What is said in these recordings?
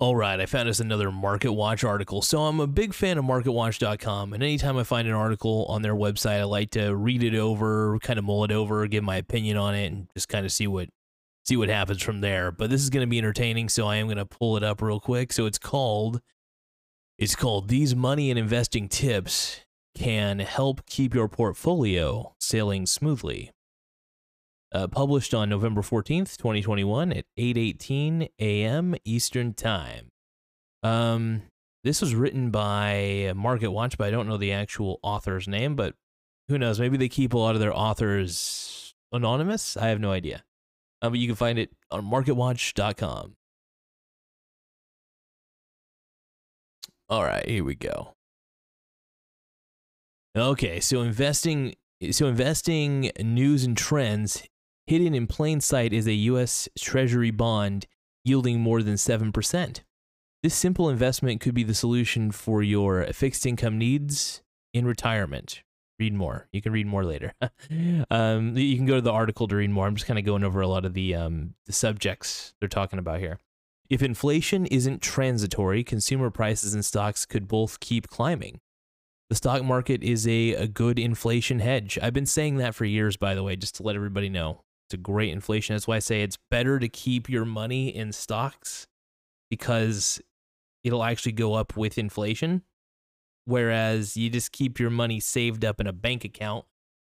All right, I found us another Market Watch article. So I'm a big fan of MarketWatch.com, and anytime I find an article on their website, I like to read it over, kind of mull it over, give my opinion on it, and just kind of see what see what happens from there. But this is going to be entertaining, so I am going to pull it up real quick. So it's called it's called These Money and Investing Tips Can Help Keep Your Portfolio Sailing Smoothly. Uh, published on November 14th, 2021 at 8:18 a.m. Eastern Time. Um this was written by Market Watch, but I don't know the actual author's name, but who knows? Maybe they keep a lot of their authors anonymous. I have no idea. Uh, but you can find it on marketwatch.com. All right, here we go. Okay, so investing so investing news and trends hidden in plain sight is a US Treasury bond yielding more than 7%. This simple investment could be the solution for your fixed income needs in retirement. Read more. You can read more later. um, you can go to the article to read more. I'm just kind of going over a lot of the, um, the subjects they're talking about here. If inflation isn't transitory, consumer prices and stocks could both keep climbing. The stock market is a, a good inflation hedge. I've been saying that for years, by the way, just to let everybody know. It's a great inflation. That's why I say it's better to keep your money in stocks because it'll actually go up with inflation. Whereas you just keep your money saved up in a bank account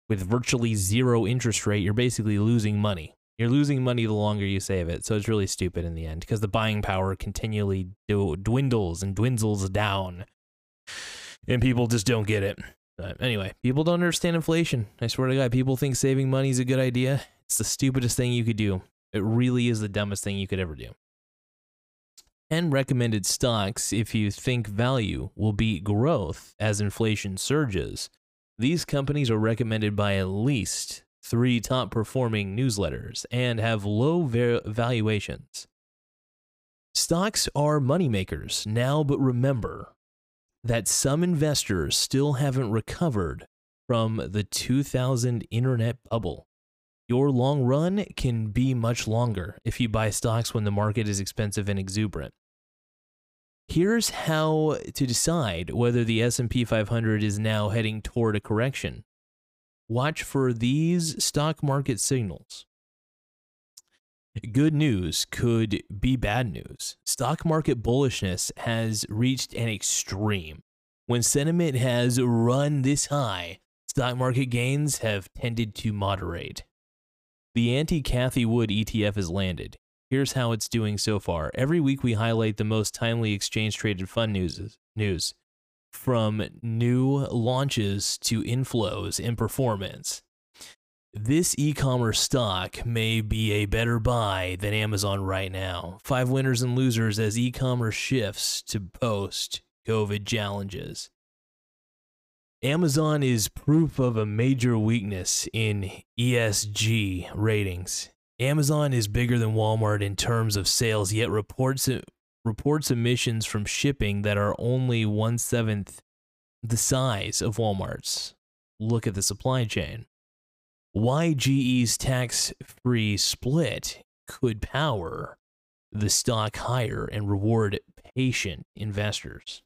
with virtually zero interest rate, you're basically losing money. You're losing money the longer you save it. So it's really stupid in the end because the buying power continually dwindles and dwindles down. And people just don't get it. But anyway, people don't understand inflation. I swear to God, people think saving money is a good idea. It's the stupidest thing you could do. It really is the dumbest thing you could ever do. 10 recommended stocks if you think value will beat growth as inflation surges. These companies are recommended by at least three top performing newsletters, and have low valuations. Stocks are moneymakers now, but remember that some investors still haven't recovered from the 2000 internet bubble. Your long run can be much longer if you buy stocks when the market is expensive and exuberant. Here's how to decide whether the S&P 500 is now heading toward a correction. Watch for these stock market signals. Good news could be bad news. Stock market bullishness has reached an extreme. When sentiment has run this high, stock market gains have tended to moderate. The anti Cathie Wood ETF has landed. Here's how it's doing so far. Every week we highlight the most timely exchange traded fund news. news from new launches to inflows and performance. This e commerce stock may be a better buy than Amazon right now. Five winners and losers as e commerce shifts to post COVID challenges. Amazon is proof of a major weakness in ESG ratings. Amazon is bigger than Walmart in terms of sales, yet reports reports emissions from shipping that are only one seventh the size of Walmart's. Look at the supply chain. Why GE's tax free split could power the stock higher and reward patient investors.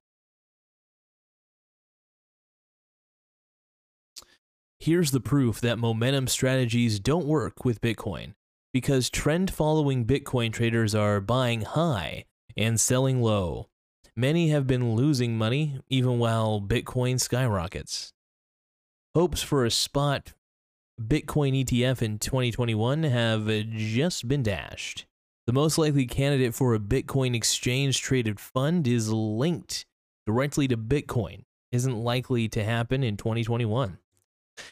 Here's the proof that momentum strategies don't work with Bitcoin because trend following Bitcoin traders are buying high and selling low. Many have been losing money even while Bitcoin skyrockets. Hopes for a spot Bitcoin ETF in 2021 have just been dashed. The most likely candidate for a Bitcoin exchange traded fund is linked directly to Bitcoin. Isn't likely to happen in 2021.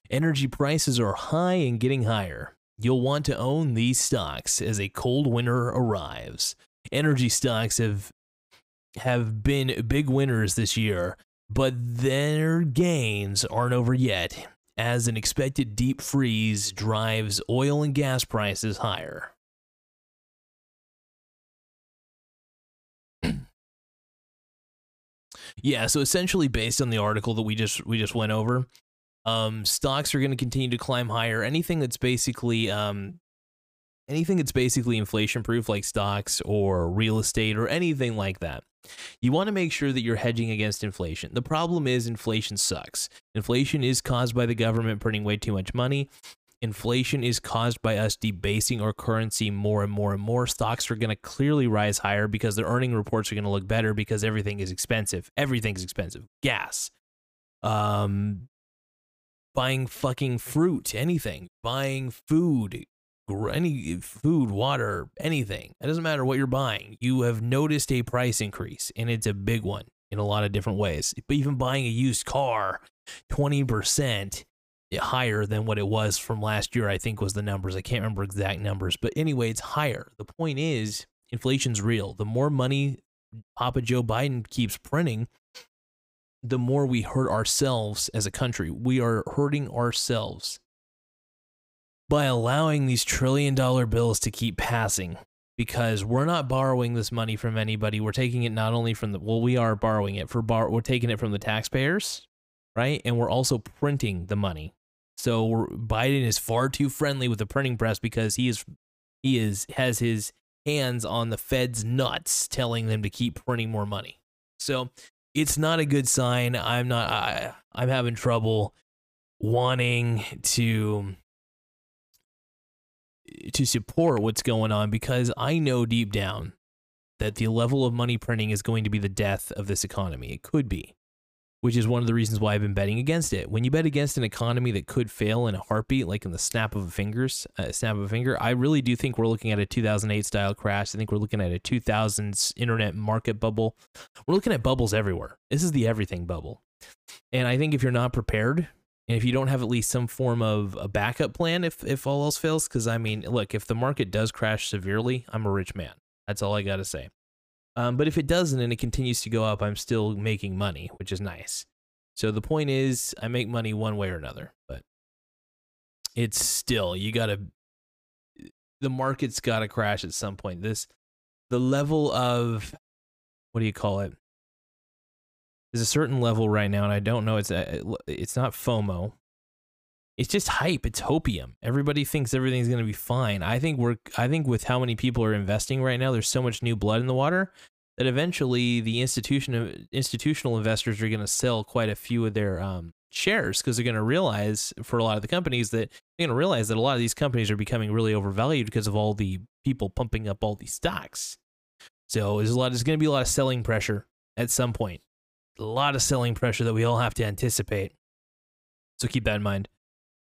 Energy prices are high and getting higher. You'll want to own these stocks as a cold winter arrives energy stocks have have been big winners this year, but their gains aren't over yet, as an expected deep freeze drives oil and gas prices higher. yeah, so essentially based on the article that we just we just went over, um, stocks are going to continue to climb higher. Anything that's basically um, anything that's basically inflation proof, like stocks or real estate or anything like that. You want to make sure that you're hedging against inflation. The problem is inflation sucks. Inflation is caused by the government printing way too much money. Inflation is caused by us debasing our currency more and more and more. Stocks are going to clearly rise higher because their earning reports are going to look better because everything is expensive. Everything's expensive. Gas, um, buying fucking fruit, anything, buying food, any food, water, anything. It doesn't matter what you're buying. You have noticed a price increase, and it's a big one in a lot of different ways. But even buying a used car, 20% higher than what it was from last year, I think was the numbers. I can't remember exact numbers, but anyway, it's higher. The point is, inflation's real. The more money Papa Joe Biden keeps printing, the more we hurt ourselves as a country. We are hurting ourselves by allowing these trillion dollar bills to keep passing because we're not borrowing this money from anybody. We're taking it not only from the well, we are borrowing it for bar. We're taking it from the taxpayers, right? And we're also printing the money. So Biden is far too friendly with the printing press because he is he is has his hands on the Fed's nuts, telling them to keep printing more money. So it's not a good sign. I'm not. I, I'm having trouble wanting to to support what's going on because I know deep down that the level of money printing is going to be the death of this economy. It could be, which is one of the reasons why I've been betting against it. When you bet against an economy that could fail in a heartbeat, like in the snap of a fingers, uh, snap of a finger, I really do think we're looking at a 2008 style crash. I think we're looking at a 2000s internet market bubble. We're looking at bubbles everywhere. This is the everything bubble. And I think if you're not prepared and if you don't have at least some form of a backup plan, if if all else fails, because I mean, look, if the market does crash severely, I'm a rich man. That's all I got to say. Um, but if it doesn't and it continues to go up, I'm still making money, which is nice. So the point is, I make money one way or another, but it's still you got to. The market's got to crash at some point. This, the level of, what do you call it? there's a certain level right now, and I don't know. It's a, it's not FOMO. It's just hype. It's hopium. Everybody thinks everything's going to be fine. I think we're. I think with how many people are investing right now, there's so much new blood in the water that eventually the institution institutional investors are going to sell quite a few of their um, shares because they're going to realize for a lot of the companies that they're going to realize that a lot of these companies are becoming really overvalued because of all the people pumping up all these stocks. So there's a lot. There's going to be a lot of selling pressure at some point a lot of selling pressure that we all have to anticipate. So keep that in mind.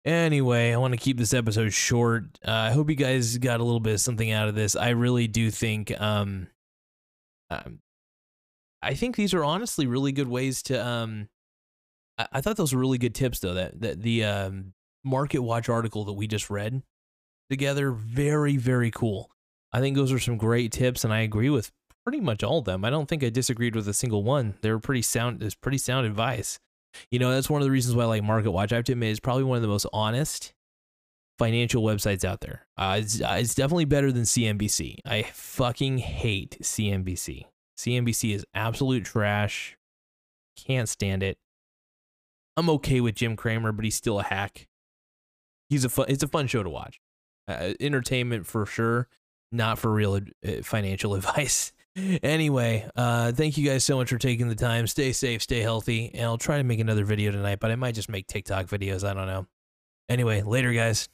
Anyway, I want to keep this episode short. Uh, I hope you guys got a little bit of something out of this. I really do think, um, um I think these are honestly really good ways to. Um, I, I thought those were really good tips, though. That that the um, Market Watch article that we just read together, very very cool. I think those are some great tips, and I agree with pretty much all of them. I don't think I disagreed with a single one. They were pretty sound. It's pretty sound advice. You know, that's one of the reasons why I like Market Watch. I have to admit, it's probably one of the most honest financial websites out there. Uh, it's, uh, it's definitely better than CNBC. I fucking hate CNBC. CNBC is absolute trash. Can't stand it. I'm okay with Jim Cramer, but he's still a hack. He's a fun, it's a fun show to watch. Uh, entertainment for sure, not for real uh, financial advice anyway, uh, thank you guys so much for taking the time. Stay safe, stay healthy, and I'll try to make another video tonight, but I might just make TikTok videos. I don't know. Anyway, later, guys.